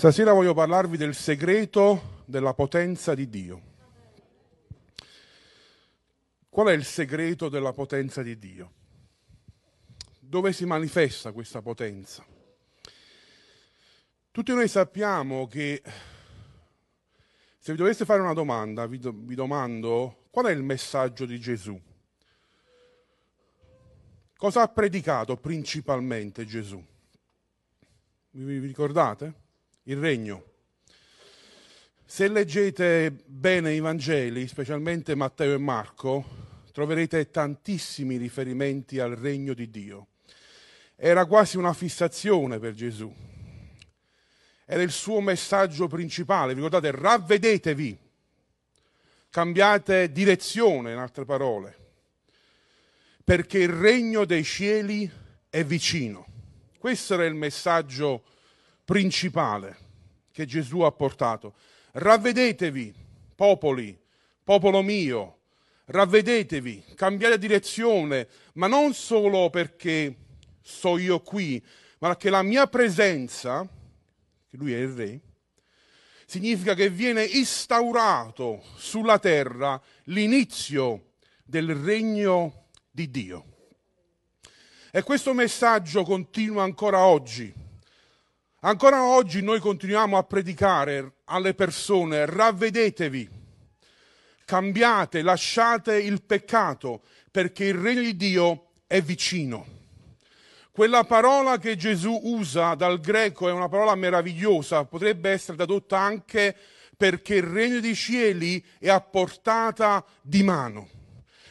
Stasera voglio parlarvi del segreto della potenza di Dio. Qual è il segreto della potenza di Dio? Dove si manifesta questa potenza? Tutti noi sappiamo che se vi doveste fare una domanda, vi, do, vi domando qual è il messaggio di Gesù? Cosa ha predicato principalmente Gesù? Vi ricordate? Il regno. Se leggete bene i Vangeli, specialmente Matteo e Marco, troverete tantissimi riferimenti al regno di Dio. Era quasi una fissazione per Gesù. Era il suo messaggio principale. Ricordate, ravvedetevi, cambiate direzione, in altre parole, perché il regno dei cieli è vicino. Questo era il messaggio principale che Gesù ha portato. Ravvedetevi, popoli, popolo mio, ravvedetevi, cambiate direzione, ma non solo perché sto io qui, ma perché la mia presenza, che lui è il re, significa che viene instaurato sulla terra l'inizio del regno di Dio. E questo messaggio continua ancora oggi. Ancora oggi noi continuiamo a predicare alle persone, ravvedetevi, cambiate, lasciate il peccato, perché il regno di Dio è vicino. Quella parola che Gesù usa dal greco è una parola meravigliosa, potrebbe essere tradotta anche perché il regno dei cieli è a portata di mano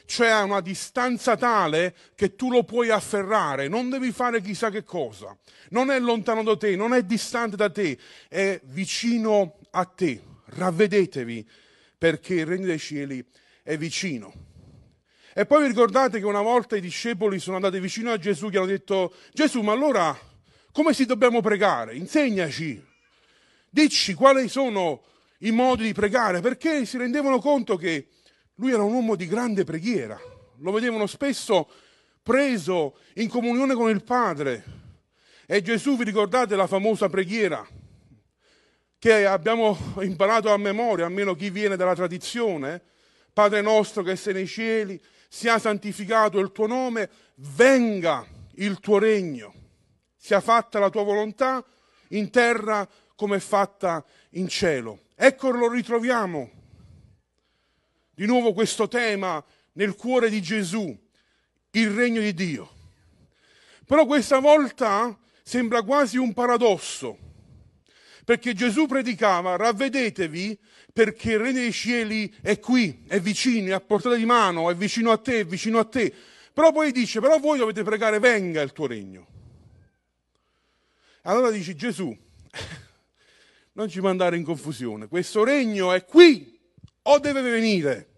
cioè a una distanza tale che tu lo puoi afferrare, non devi fare chissà che cosa, non è lontano da te, non è distante da te, è vicino a te. Ravvedetevi perché il regno dei cieli è vicino. E poi vi ricordate che una volta i discepoli sono andati vicino a Gesù che hanno detto Gesù, ma allora come si dobbiamo pregare? Insegnaci, dici quali sono i modi di pregare, perché si rendevano conto che lui era un uomo di grande preghiera, lo vedevano spesso preso in comunione con il Padre. E Gesù, vi ricordate la famosa preghiera che abbiamo imparato a memoria, almeno chi viene dalla tradizione? Padre nostro che sei nei cieli, sia santificato il tuo nome, venga il tuo regno, sia fatta la tua volontà in terra come è fatta in cielo. Ecco lo ritroviamo di nuovo questo tema nel cuore di Gesù, il regno di Dio. Però questa volta sembra quasi un paradosso, perché Gesù predicava, ravvedetevi perché il regno dei cieli è qui, è vicino, è a portata di mano, è vicino a te, è vicino a te. Però poi dice, però voi dovete pregare, venga il tuo regno. Allora dice Gesù, non ci mandare in confusione, questo regno è qui o deve venire?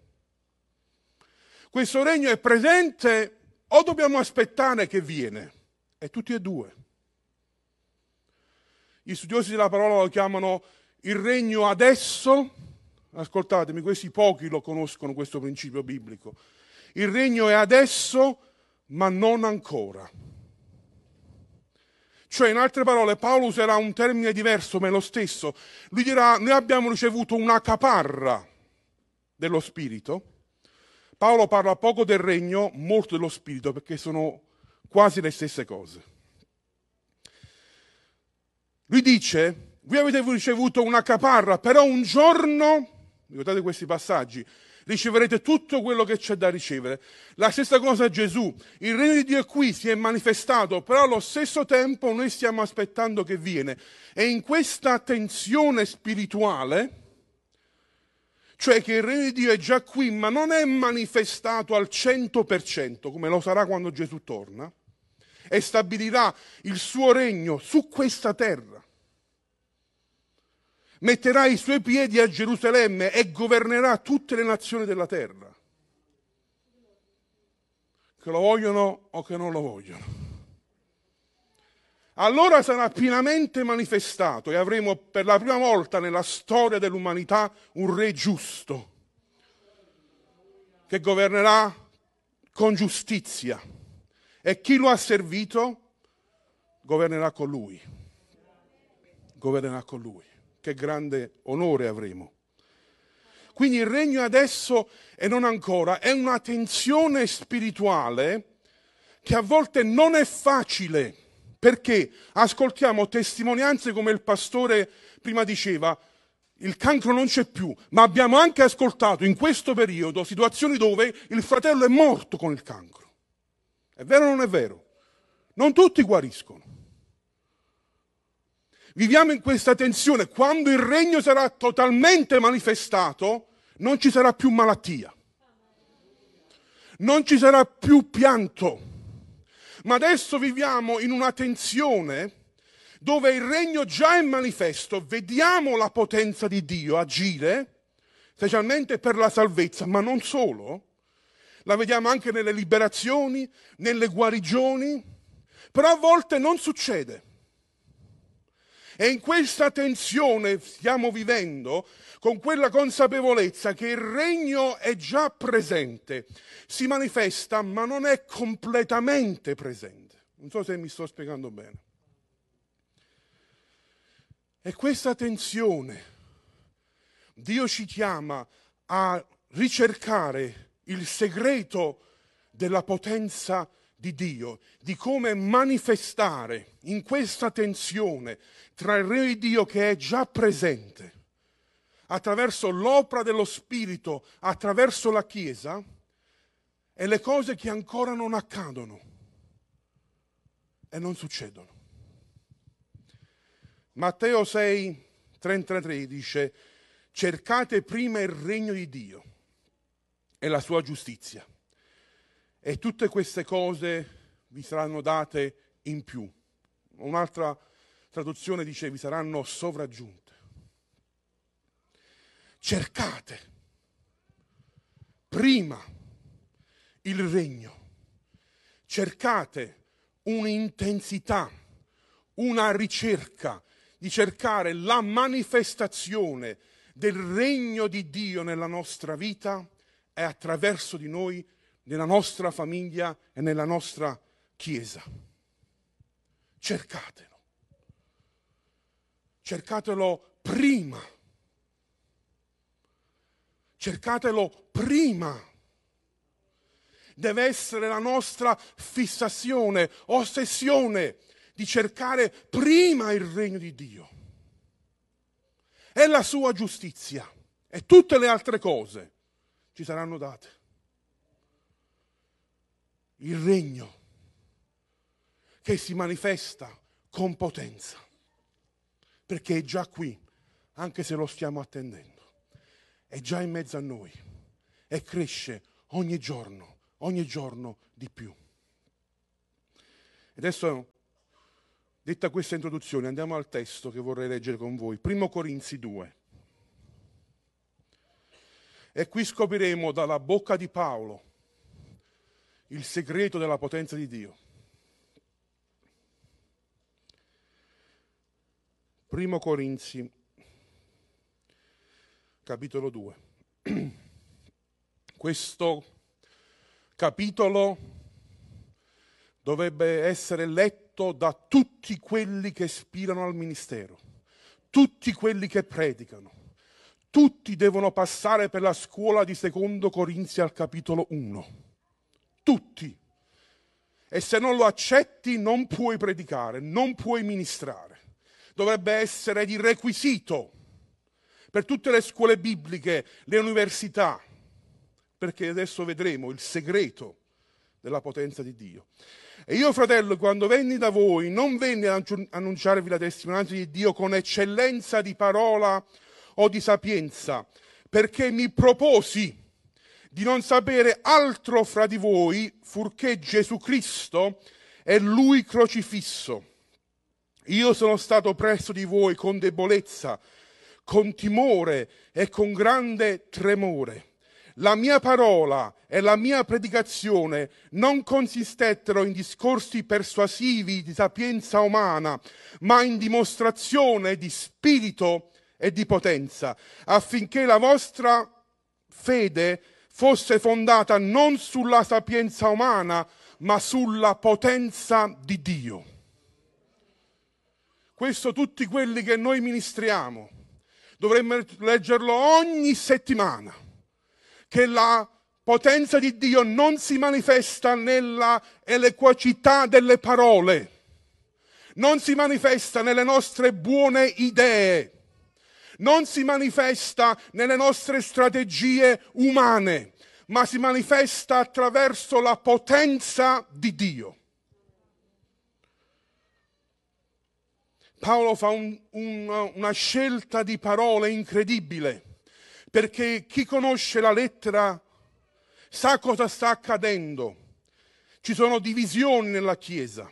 Questo regno è presente o dobbiamo aspettare che viene? E tutti e due. Gli studiosi della parola lo chiamano il regno adesso. Ascoltatemi, questi pochi lo conoscono questo principio biblico. Il regno è adesso, ma non ancora. Cioè, in altre parole, Paolo userà un termine diverso, ma è lo stesso. Lui dirà, noi abbiamo ricevuto una caparra dello Spirito, Paolo parla poco del regno, molto dello spirito, perché sono quasi le stesse cose. Lui dice, voi avete ricevuto una caparra, però un giorno, ricordate questi passaggi, riceverete tutto quello che c'è da ricevere. La stessa cosa Gesù, il regno di Dio è qui, si è manifestato, però allo stesso tempo noi stiamo aspettando che viene. E in questa tensione spirituale, cioè che il regno di Dio è già qui, ma non è manifestato al 100% come lo sarà quando Gesù torna, e stabilirà il suo regno su questa terra. Metterà i suoi piedi a Gerusalemme e governerà tutte le nazioni della terra, che lo vogliono o che non lo vogliono allora sarà pienamente manifestato e avremo per la prima volta nella storia dell'umanità un re giusto che governerà con giustizia e chi lo ha servito governerà con lui. governerà con lui. Che grande onore avremo. Quindi il regno adesso e non ancora, è una tensione spirituale che a volte non è facile, perché ascoltiamo testimonianze come il pastore prima diceva, il cancro non c'è più, ma abbiamo anche ascoltato in questo periodo situazioni dove il fratello è morto con il cancro. È vero o non è vero? Non tutti guariscono. Viviamo in questa tensione. Quando il regno sarà totalmente manifestato, non ci sarà più malattia, non ci sarà più pianto. Ma adesso viviamo in una tensione dove il regno già è manifesto, vediamo la potenza di Dio agire, specialmente per la salvezza, ma non solo. La vediamo anche nelle liberazioni, nelle guarigioni, però a volte non succede. E in questa tensione stiamo vivendo con quella consapevolezza che il regno è già presente, si manifesta ma non è completamente presente. Non so se mi sto spiegando bene. E questa tensione, Dio ci chiama a ricercare il segreto della potenza di Dio, di come manifestare in questa tensione tra il Re di Dio che è già presente, attraverso l'opera dello Spirito, attraverso la Chiesa, e le cose che ancora non accadono e non succedono. Matteo 6, 33 dice, cercate prima il regno di Dio e la sua giustizia e tutte queste cose vi saranno date in più. Un'altra traduzione dice vi saranno sovraggiunte. Cercate prima il regno, cercate un'intensità, una ricerca di cercare la manifestazione del regno di Dio nella nostra vita e attraverso di noi nella nostra famiglia e nella nostra chiesa. Cercatelo. Cercatelo prima. Cercatelo prima. Deve essere la nostra fissazione, ossessione di cercare prima il regno di Dio e la sua giustizia e tutte le altre cose ci saranno date il regno che si manifesta con potenza, perché è già qui, anche se lo stiamo attendendo, è già in mezzo a noi e cresce ogni giorno, ogni giorno di più. Adesso, detta questa introduzione, andiamo al testo che vorrei leggere con voi, Primo Corinzi 2. E qui scopriremo dalla bocca di Paolo il segreto della potenza di Dio. Primo Corinzi, capitolo 2. Questo capitolo dovrebbe essere letto da tutti quelli che ispirano al ministero, tutti quelli che predicano. Tutti devono passare per la scuola di secondo Corinzi al capitolo 1 tutti. E se non lo accetti non puoi predicare, non puoi ministrare. Dovrebbe essere di requisito per tutte le scuole bibliche, le università, perché adesso vedremo il segreto della potenza di Dio. E io, fratello, quando venni da voi, non venni ad annunciarvi la testimonianza di Dio con eccellenza di parola o di sapienza, perché mi proposi di non sapere altro fra di voi furché Gesù Cristo e Lui crocifisso. Io sono stato presso di voi con debolezza, con timore e con grande tremore. La mia parola e la mia predicazione non consistettero in discorsi persuasivi di sapienza umana, ma in dimostrazione di spirito e di potenza, affinché la vostra fede fosse fondata non sulla sapienza umana, ma sulla potenza di Dio. questo tutti quelli che noi ministriamo dovremmo leggerlo ogni settimana, che la potenza di Dio non si manifesta nella eloquacità delle parole, non si manifesta nelle nostre buone idee, non si manifesta nelle nostre strategie umane, ma si manifesta attraverso la potenza di Dio. Paolo fa un, un, una scelta di parole incredibile, perché chi conosce la lettera sa cosa sta accadendo. Ci sono divisioni nella Chiesa.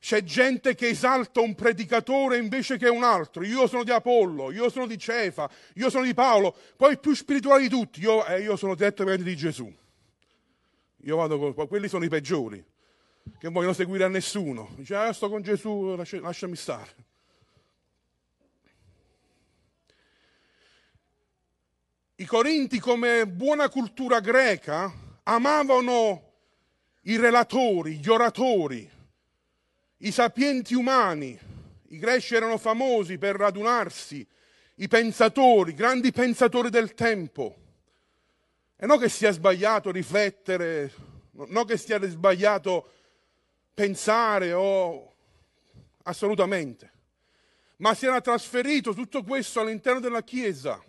C'è gente che esalta un predicatore invece che un altro. Io sono di Apollo, io sono di Cefa, io sono di Paolo, poi più spirituali di tutti. Io, eh, io sono direttamente di Gesù. Io vado con quelli sono i peggiori, che vogliono seguire a nessuno. Dice, ah, sto con Gesù, lasciami stare. I Corinti, come buona cultura greca, amavano i relatori, gli oratori, i sapienti umani, i greci erano famosi per radunarsi, i pensatori, grandi pensatori del tempo. E non che sia sbagliato riflettere, non che sia sbagliato pensare o assolutamente, ma si era trasferito tutto questo all'interno della Chiesa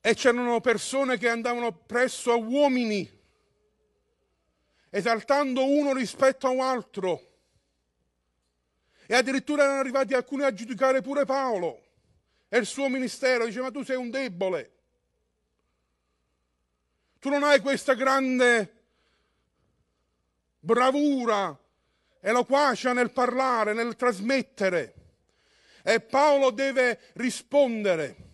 e c'erano persone che andavano presso a uomini, esaltando uno rispetto a un altro e addirittura erano arrivati alcuni a giudicare pure Paolo e il suo ministero. Dice, ma tu sei un debole. Tu non hai questa grande bravura, eloquacia nel parlare, nel trasmettere. E Paolo deve rispondere.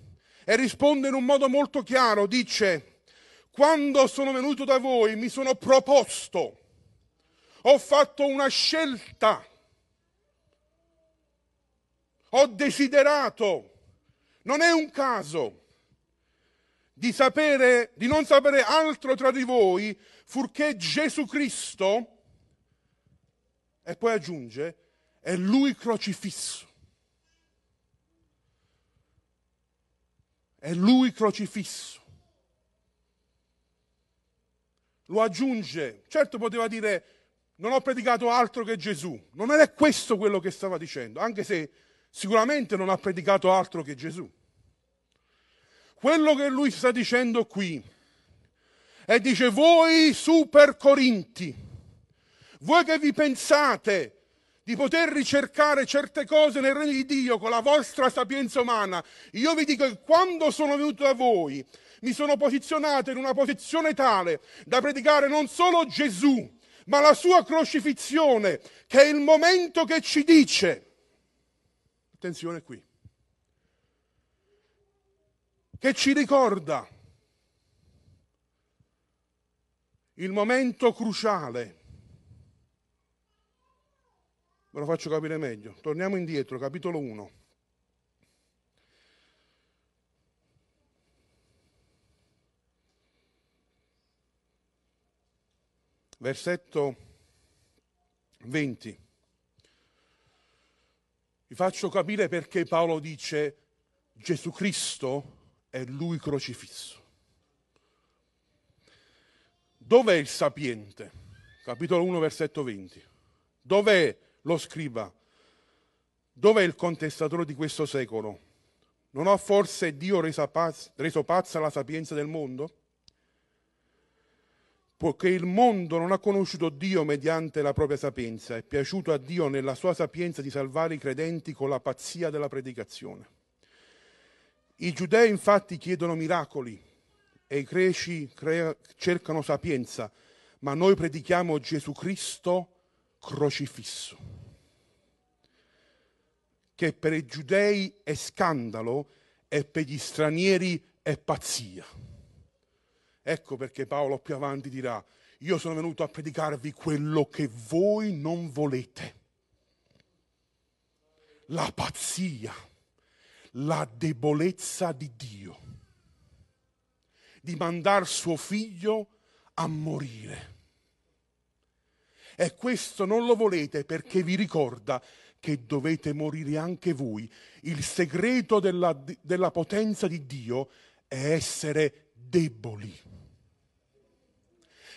E risponde in un modo molto chiaro. Dice, quando sono venuto da voi mi sono proposto, ho fatto una scelta ho desiderato, non è un caso, di sapere, di non sapere altro tra di voi, furché Gesù Cristo, e poi aggiunge, è Lui crocifisso. È Lui crocifisso. Lo aggiunge, certo poteva dire, non ho predicato altro che Gesù, non era questo quello che stava dicendo, anche se sicuramente non ha predicato altro che Gesù. Quello che lui sta dicendo qui e dice voi super corinti, voi che vi pensate di poter ricercare certe cose nel regno di Dio con la vostra sapienza umana, io vi dico che quando sono venuto da voi mi sono posizionato in una posizione tale da predicare non solo Gesù, ma la sua crocifissione, che è il momento che ci dice Attenzione qui. Che ci ricorda il momento cruciale. Ve lo faccio capire meglio. Torniamo indietro, capitolo 1. Versetto 20. Vi faccio capire perché Paolo dice Gesù Cristo è lui crocifisso. Dov'è il sapiente? Capitolo 1, versetto 20. Dov'è lo scriba? Dov'è il contestatore di questo secolo? Non ha forse Dio reso pazza la sapienza del mondo? Poiché il mondo non ha conosciuto Dio mediante la propria sapienza, è piaciuto a Dio nella sua sapienza di salvare i credenti con la pazzia della predicazione. I giudei infatti chiedono miracoli e i greci crea- cercano sapienza, ma noi predichiamo Gesù Cristo crocifisso, che per i giudei è scandalo e per gli stranieri è pazzia. Ecco perché Paolo più avanti dirà, io sono venuto a predicarvi quello che voi non volete. La pazzia, la debolezza di Dio, di mandare suo figlio a morire. E questo non lo volete perché vi ricorda che dovete morire anche voi. Il segreto della, della potenza di Dio è essere deboli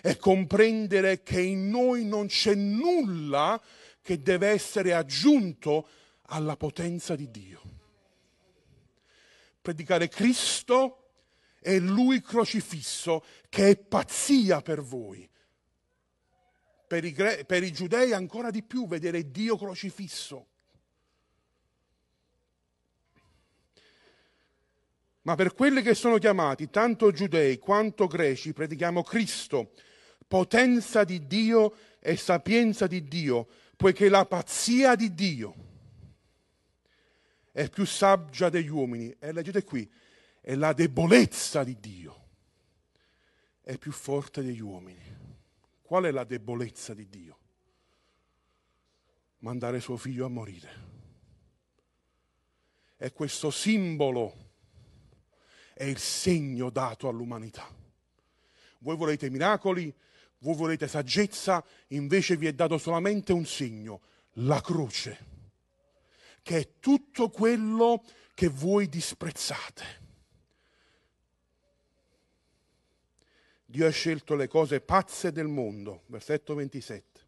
e comprendere che in noi non c'è nulla che deve essere aggiunto alla potenza di Dio. Predicare Cristo e Lui crocifisso, che è pazzia per voi. Per i, per i giudei ancora di più vedere Dio crocifisso. Ma per quelli che sono chiamati, tanto giudei quanto greci, predichiamo Cristo, potenza di Dio e sapienza di Dio, poiché la pazzia di Dio è più saggia degli uomini. E leggete qui, è la debolezza di Dio è più forte degli uomini. Qual è la debolezza di Dio? Mandare suo figlio a morire. E questo simbolo è il segno dato all'umanità. Voi volete miracoli, voi volete saggezza, invece vi è dato solamente un segno, la croce, che è tutto quello che voi disprezzate. Dio ha scelto le cose pazze del mondo, versetto 27,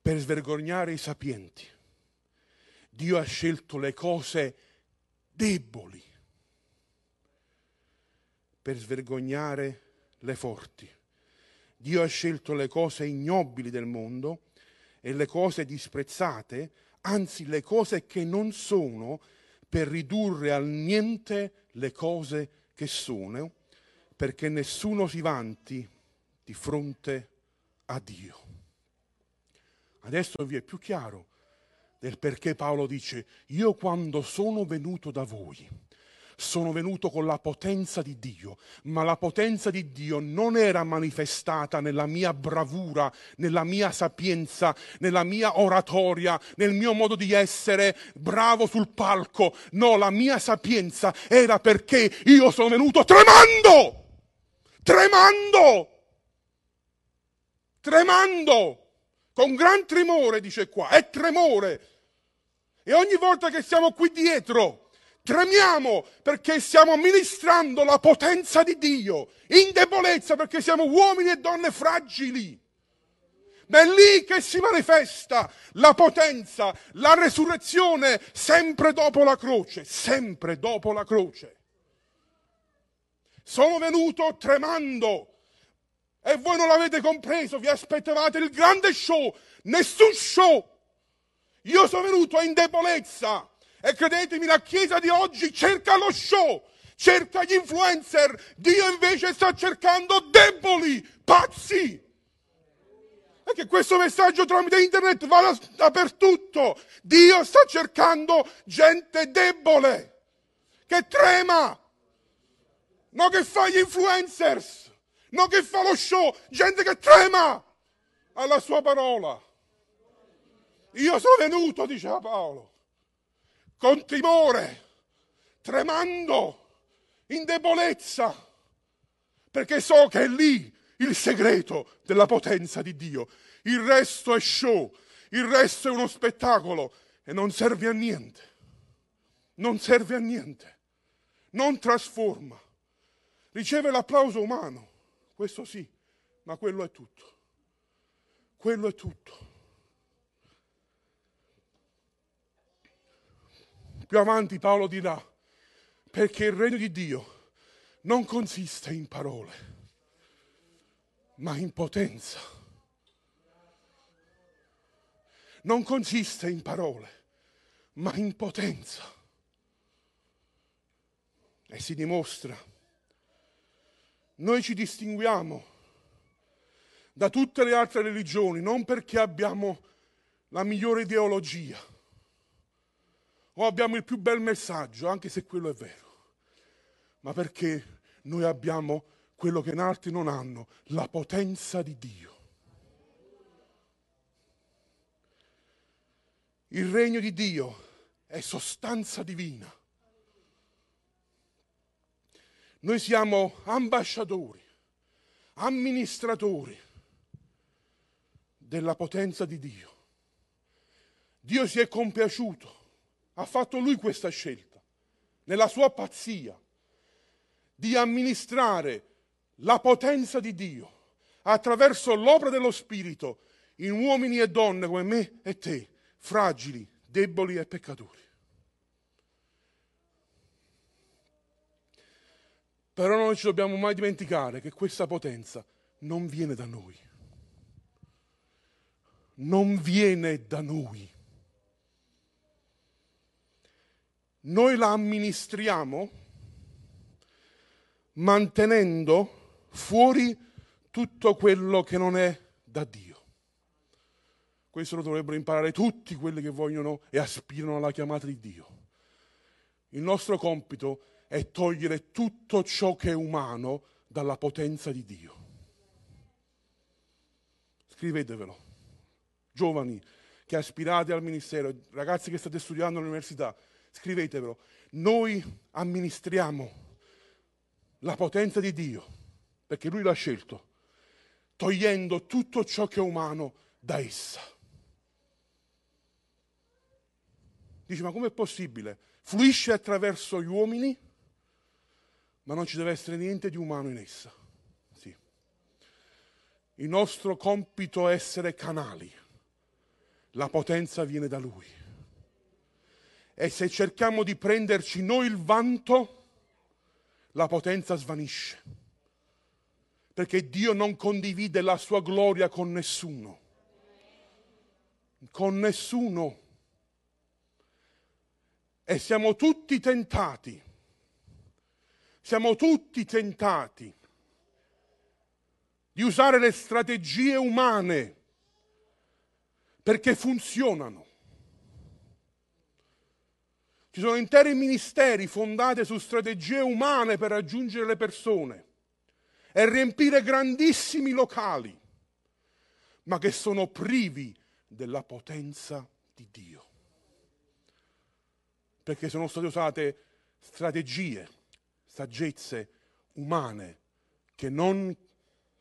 per svergognare i sapienti. Dio ha scelto le cose deboli per svergognare le forti. Dio ha scelto le cose ignobili del mondo e le cose disprezzate, anzi le cose che non sono, per ridurre al niente le cose che sono, perché nessuno si vanti di fronte a Dio. Adesso vi è più chiaro del perché Paolo dice, io quando sono venuto da voi, sono venuto con la potenza di Dio, ma la potenza di Dio non era manifestata nella mia bravura, nella mia sapienza, nella mia oratoria, nel mio modo di essere bravo sul palco. No, la mia sapienza era perché io sono venuto tremando, tremando, tremando, con gran tremore, dice qua, è tremore. E ogni volta che siamo qui dietro, Tremiamo perché stiamo ministrando la potenza di Dio, in debolezza perché siamo uomini e donne fragili. Ma è lì che si manifesta la potenza, la resurrezione, sempre dopo la croce, sempre dopo la croce. Sono venuto tremando e voi non l'avete compreso, vi aspettavate il grande show, nessun show. Io sono venuto in debolezza e credetemi, la Chiesa di oggi cerca lo show, cerca gli influencer. Dio invece sta cercando deboli, pazzi. E che questo messaggio tramite internet va dappertutto. Dio sta cercando gente debole, che trema, non che fa gli influencers, non che fa lo show, gente che trema alla sua parola. Io sono venuto, diceva Paolo con timore, tremando, in debolezza, perché so che è lì il segreto della potenza di Dio. Il resto è show, il resto è uno spettacolo e non serve a niente. Non serve a niente. Non trasforma. Riceve l'applauso umano, questo sì, ma quello è tutto. Quello è tutto. Più avanti Paolo dirà, perché il regno di Dio non consiste in parole, ma in potenza. Non consiste in parole, ma in potenza. E si dimostra. Noi ci distinguiamo da tutte le altre religioni non perché abbiamo la migliore ideologia o abbiamo il più bel messaggio, anche se quello è vero, ma perché noi abbiamo quello che in altri non hanno, la potenza di Dio. Il regno di Dio è sostanza divina. Noi siamo ambasciatori, amministratori della potenza di Dio. Dio si è compiaciuto, ha fatto lui questa scelta, nella sua pazzia, di amministrare la potenza di Dio attraverso l'opera dello Spirito in uomini e donne come me e te, fragili, deboli e peccatori. Però non ci dobbiamo mai dimenticare che questa potenza non viene da noi. Non viene da noi. Noi la amministriamo mantenendo fuori tutto quello che non è da Dio. Questo lo dovrebbero imparare tutti quelli che vogliono e aspirano alla chiamata di Dio. Il nostro compito è togliere tutto ciò che è umano dalla potenza di Dio. Scrivetevelo. Giovani che aspirate al ministero, ragazzi che state studiando all'università, scrivetevelo. Noi amministriamo la potenza di Dio, perché Lui l'ha scelto, togliendo tutto ciò che è umano da essa. Dice, ma com'è possibile? Fluisce attraverso gli uomini, ma non ci deve essere niente di umano in essa. Sì. Il nostro compito è essere canali. La potenza viene da Lui. E se cerchiamo di prenderci noi il vanto, la potenza svanisce. Perché Dio non condivide la sua gloria con nessuno. Con nessuno. E siamo tutti tentati. Siamo tutti tentati di usare le strategie umane perché funzionano. Ci sono interi ministeri fondati su strategie umane per raggiungere le persone e riempire grandissimi locali, ma che sono privi della potenza di Dio perché sono state usate strategie, saggezze umane che non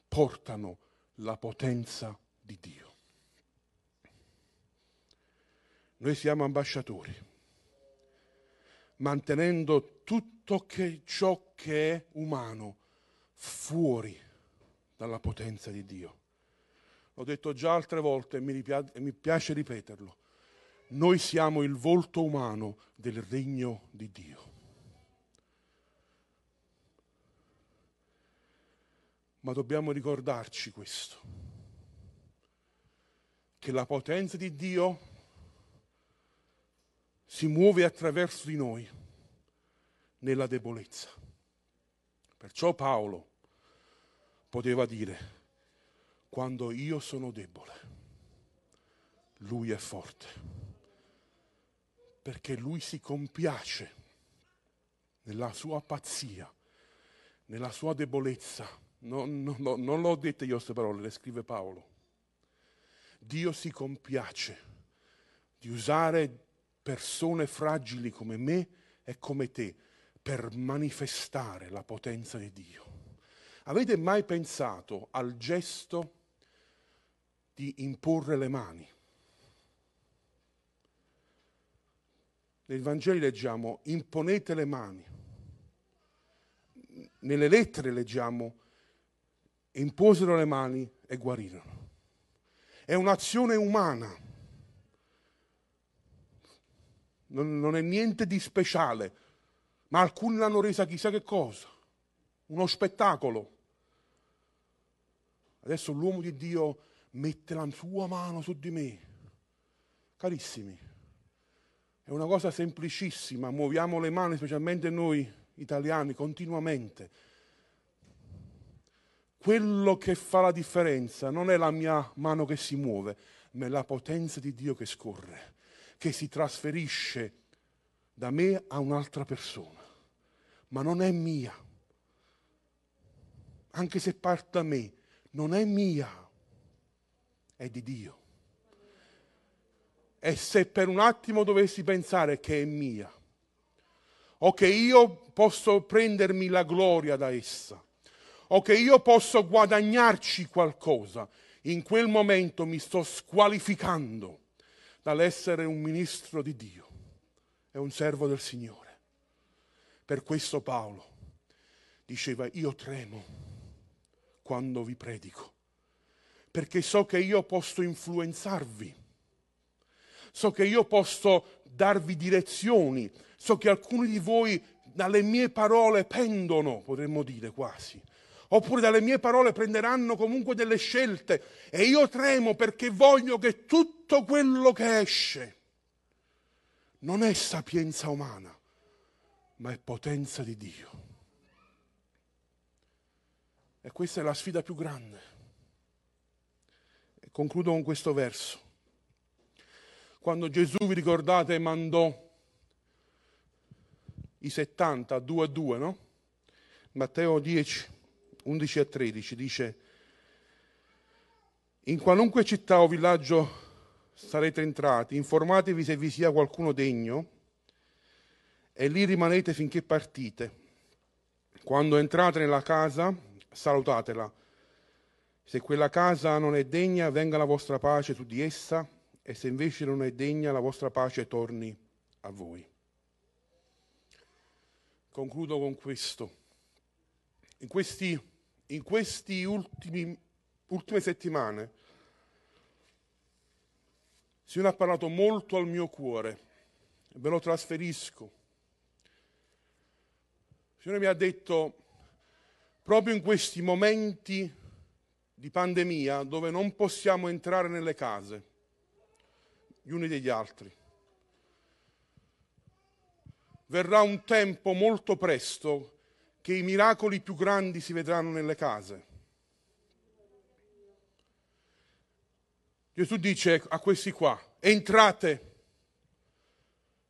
portano la potenza di Dio. Noi siamo ambasciatori, mantenendo tutto che ciò che è umano fuori dalla potenza di Dio. L'ho detto già altre volte e mi, piace ripeterlo. Noi siamo il volto umano del regno di Dio. Ma dobbiamo ricordarci questo, che la potenza di Dio si muove attraverso di noi nella debolezza. Perciò Paolo poteva dire, quando io sono debole, lui è forte perché lui si compiace nella sua pazzia, nella sua debolezza. Non, non, non l'ho dette io queste parole, le scrive Paolo. Dio si compiace di usare persone fragili come me e come te per manifestare la potenza di Dio. Avete mai pensato al gesto di imporre le mani? Nei Vangeli leggiamo imponete le mani. Nelle lettere leggiamo imposero le mani e guarirono. È un'azione umana. Non, non è niente di speciale, ma alcuni l'hanno resa chissà che cosa. Uno spettacolo. Adesso l'uomo di Dio mette la sua mano su di me. Carissimi, è una cosa semplicissima, muoviamo le mani, specialmente noi italiani, continuamente. Quello che fa la differenza non è la mia mano che si muove, ma è la potenza di Dio che scorre, che si trasferisce da me a un'altra persona. Ma non è mia. Anche se parte da me, non è mia, è di Dio. E se per un attimo dovessi pensare che è mia, o che io posso prendermi la gloria da essa, o che io posso guadagnarci qualcosa, in quel momento mi sto squalificando dall'essere un ministro di Dio e un servo del Signore. Per questo Paolo diceva io tremo quando vi predico, perché so che io posso influenzarvi, so che io posso darvi direzioni, so che alcuni di voi dalle mie parole pendono, potremmo dire quasi, oppure dalle mie parole prenderanno comunque delle scelte e io tremo perché voglio che tutto quello che esce non è sapienza umana, ma è potenza di Dio. E questa è la sfida più grande. E concludo con questo verso. Quando Gesù, vi ricordate, mandò i 70 a 2 a 2, no? Matteo 10, 11 a 13 dice, in qualunque città o villaggio sarete entrati, informatevi se vi sia qualcuno degno e lì rimanete finché partite. Quando entrate nella casa, salutatela. Se quella casa non è degna, venga la vostra pace su di essa, e se invece non è degna, la vostra pace torni a voi. Concludo con questo. In, questi, in ultimi, ultime settimane, il Signore ha parlato molto al mio cuore, ve lo trasferisco. Il Signore mi ha detto, proprio in questi momenti di pandemia dove non possiamo entrare nelle case gli uni degli altri, verrà un tempo molto presto che i miracoli più grandi si vedranno nelle case. Gesù dice a questi qua, entrate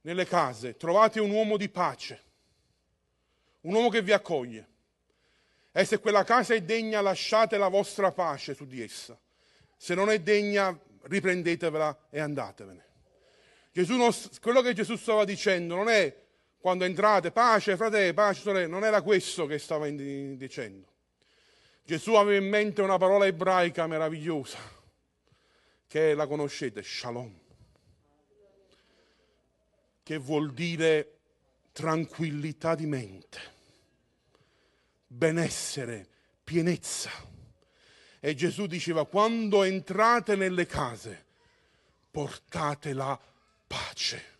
nelle case, trovate un uomo di pace, un uomo che vi accoglie. E se quella casa è degna, lasciate la vostra pace su di essa. Se non è degna, riprendetevela e andatevene. Gesù quello che Gesù stava dicendo non è quando entrate, pace, fratelli, pace, sorelle, non era questo che stava dicendo. Gesù aveva in mente una parola ebraica meravigliosa, che la conoscete, shalom, che vuol dire tranquillità di mente, benessere, pienezza. E Gesù diceva, quando entrate nelle case, portate la pace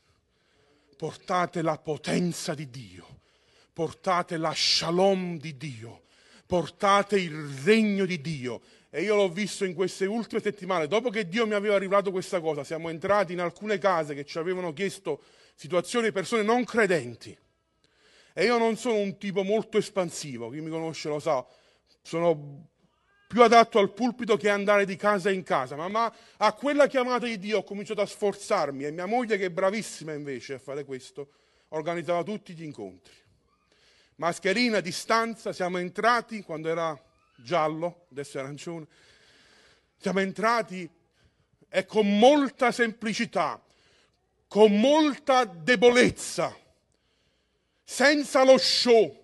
portate la potenza di Dio, portate la shalom di Dio, portate il regno di Dio. E io l'ho visto in queste ultime settimane, dopo che Dio mi aveva rivelato questa cosa, siamo entrati in alcune case che ci avevano chiesto situazioni di persone non credenti. E io non sono un tipo molto espansivo, chi mi conosce lo sa, sono più adatto al pulpito che andare di casa in casa, ma, ma a quella chiamata di Dio ho cominciato a sforzarmi e mia moglie, che è bravissima invece a fare questo, organizzava tutti gli incontri. Mascherina, distanza, siamo entrati quando era giallo, adesso è arancione, siamo entrati e con molta semplicità, con molta debolezza, senza lo show,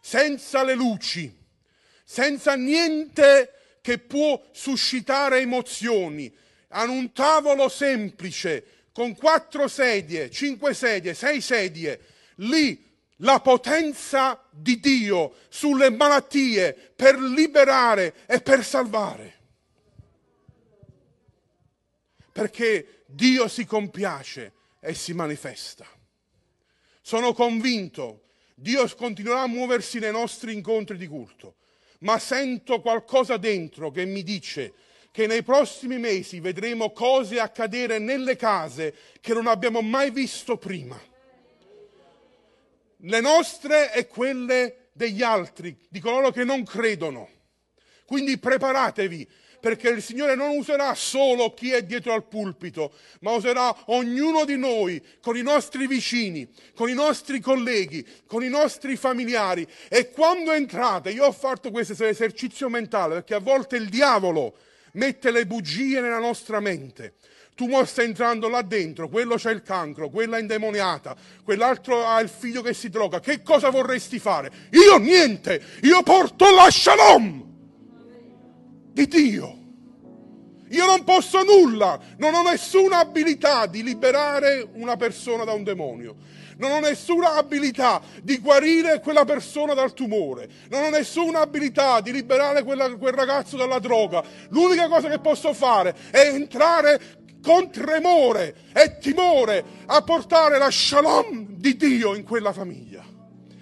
senza le luci senza niente che può suscitare emozioni, a un tavolo semplice, con quattro sedie, cinque sedie, sei sedie, lì la potenza di Dio sulle malattie per liberare e per salvare. Perché Dio si compiace e si manifesta. Sono convinto, Dio continuerà a muoversi nei nostri incontri di culto ma sento qualcosa dentro che mi dice che nei prossimi mesi vedremo cose accadere nelle case che non abbiamo mai visto prima. Le nostre e quelle degli altri, di coloro che non credono. Quindi preparatevi perché il Signore non userà solo chi è dietro al pulpito, ma userà ognuno di noi, con i nostri vicini, con i nostri colleghi, con i nostri familiari. E quando entrate, io ho fatto questo esercizio mentale, perché a volte il diavolo mette le bugie nella nostra mente. Tu stai entrando là dentro, quello c'ha il cancro, quella è indemoniata, quell'altro ha il figlio che si droga. Che cosa vorresti fare? Io niente, io porto la shalom di Dio. Io non posso nulla, non ho nessuna abilità di liberare una persona da un demonio. Non ho nessuna abilità di guarire quella persona dal tumore. Non ho nessuna abilità di liberare quella, quel ragazzo dalla droga. L'unica cosa che posso fare è entrare con tremore e timore a portare la shalom di Dio in quella famiglia.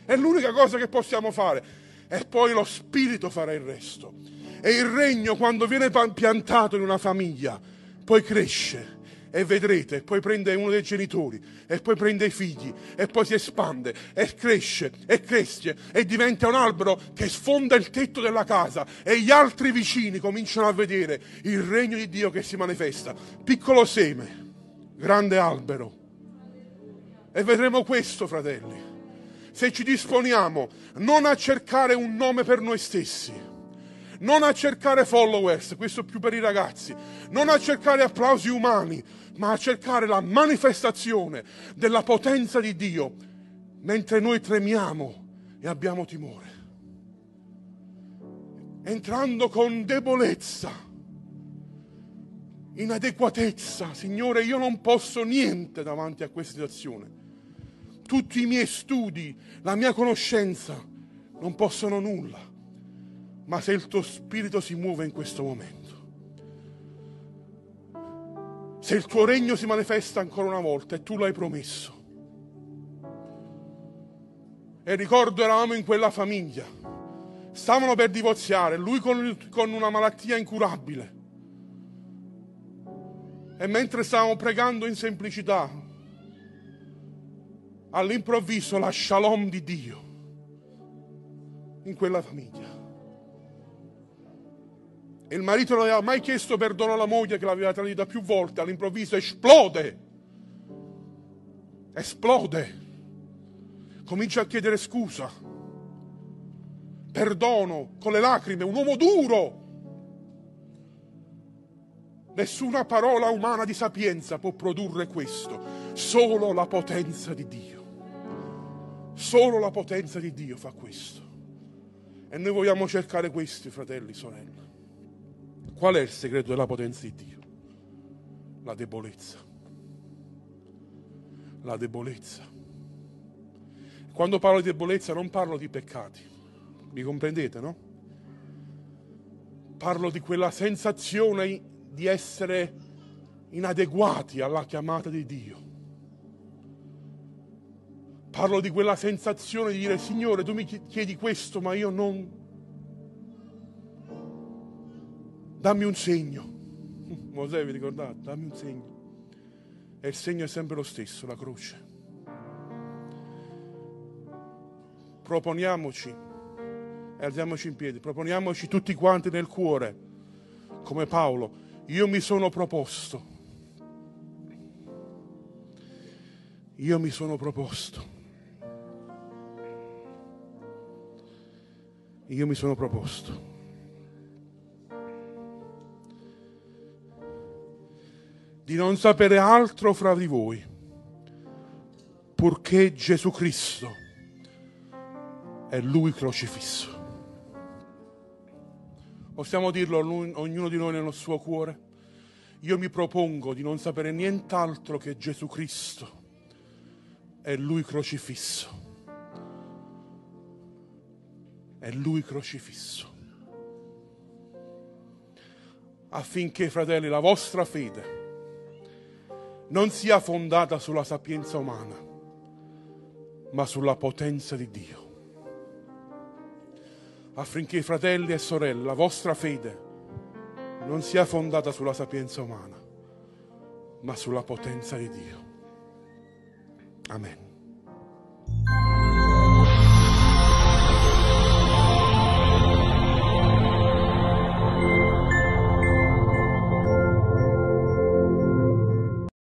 È l'unica cosa che possiamo fare. E poi lo Spirito farà il resto. E il regno, quando viene piantato in una famiglia, poi cresce e vedrete, poi prende uno dei genitori, e poi prende i figli, e poi si espande, e cresce, e cresce, e diventa un albero che sfonda il tetto della casa, e gli altri vicini cominciano a vedere il regno di Dio che si manifesta. Piccolo seme, grande albero. E vedremo questo, fratelli, se ci disponiamo non a cercare un nome per noi stessi, non a cercare followers, questo più per i ragazzi, non a cercare applausi umani, ma a cercare la manifestazione della potenza di Dio mentre noi tremiamo e abbiamo timore. Entrando con debolezza, inadeguatezza, Signore, io non posso niente davanti a questa situazione. Tutti i miei studi, la mia conoscenza non possono nulla ma se il tuo spirito si muove in questo momento, se il tuo regno si manifesta ancora una volta e tu l'hai promesso. E ricordo eravamo in quella famiglia, stavano per divorziare, lui con, con una malattia incurabile. E mentre stavamo pregando in semplicità, all'improvviso la shalom di Dio in quella famiglia. E il marito non aveva mai chiesto perdono alla moglie che l'aveva tradita più volte, all'improvviso esplode. Esplode. Comincia a chiedere scusa. Perdono con le lacrime, un uomo duro. Nessuna parola umana di sapienza può produrre questo, solo la potenza di Dio. Solo la potenza di Dio fa questo. E noi vogliamo cercare questi, fratelli, sorelle. Qual è il segreto della potenza di Dio? La debolezza. La debolezza. Quando parlo di debolezza non parlo di peccati, mi comprendete, no? Parlo di quella sensazione di essere inadeguati alla chiamata di Dio. Parlo di quella sensazione di dire, Signore, tu mi chiedi questo, ma io non, dammi un segno. Mosè vi ricordate? Dammi un segno. E il segno è sempre lo stesso, la croce. Proponiamoci, e alziamoci in piedi, proponiamoci tutti quanti nel cuore, come Paolo, io mi sono proposto, io mi sono proposto, io mi sono proposto di non sapere altro fra di voi, purché Gesù Cristo è Lui crocifisso. Possiamo dirlo ognuno di noi nel suo cuore? Io mi propongo di non sapere nient'altro che Gesù Cristo è Lui crocifisso. È Lui crocifisso. Affinché, fratelli, la vostra fede non sia fondata sulla sapienza umana, ma sulla potenza di Dio. Affinché fratelli e sorelle, la vostra fede non sia fondata sulla sapienza umana, ma sulla potenza di Dio. Amen.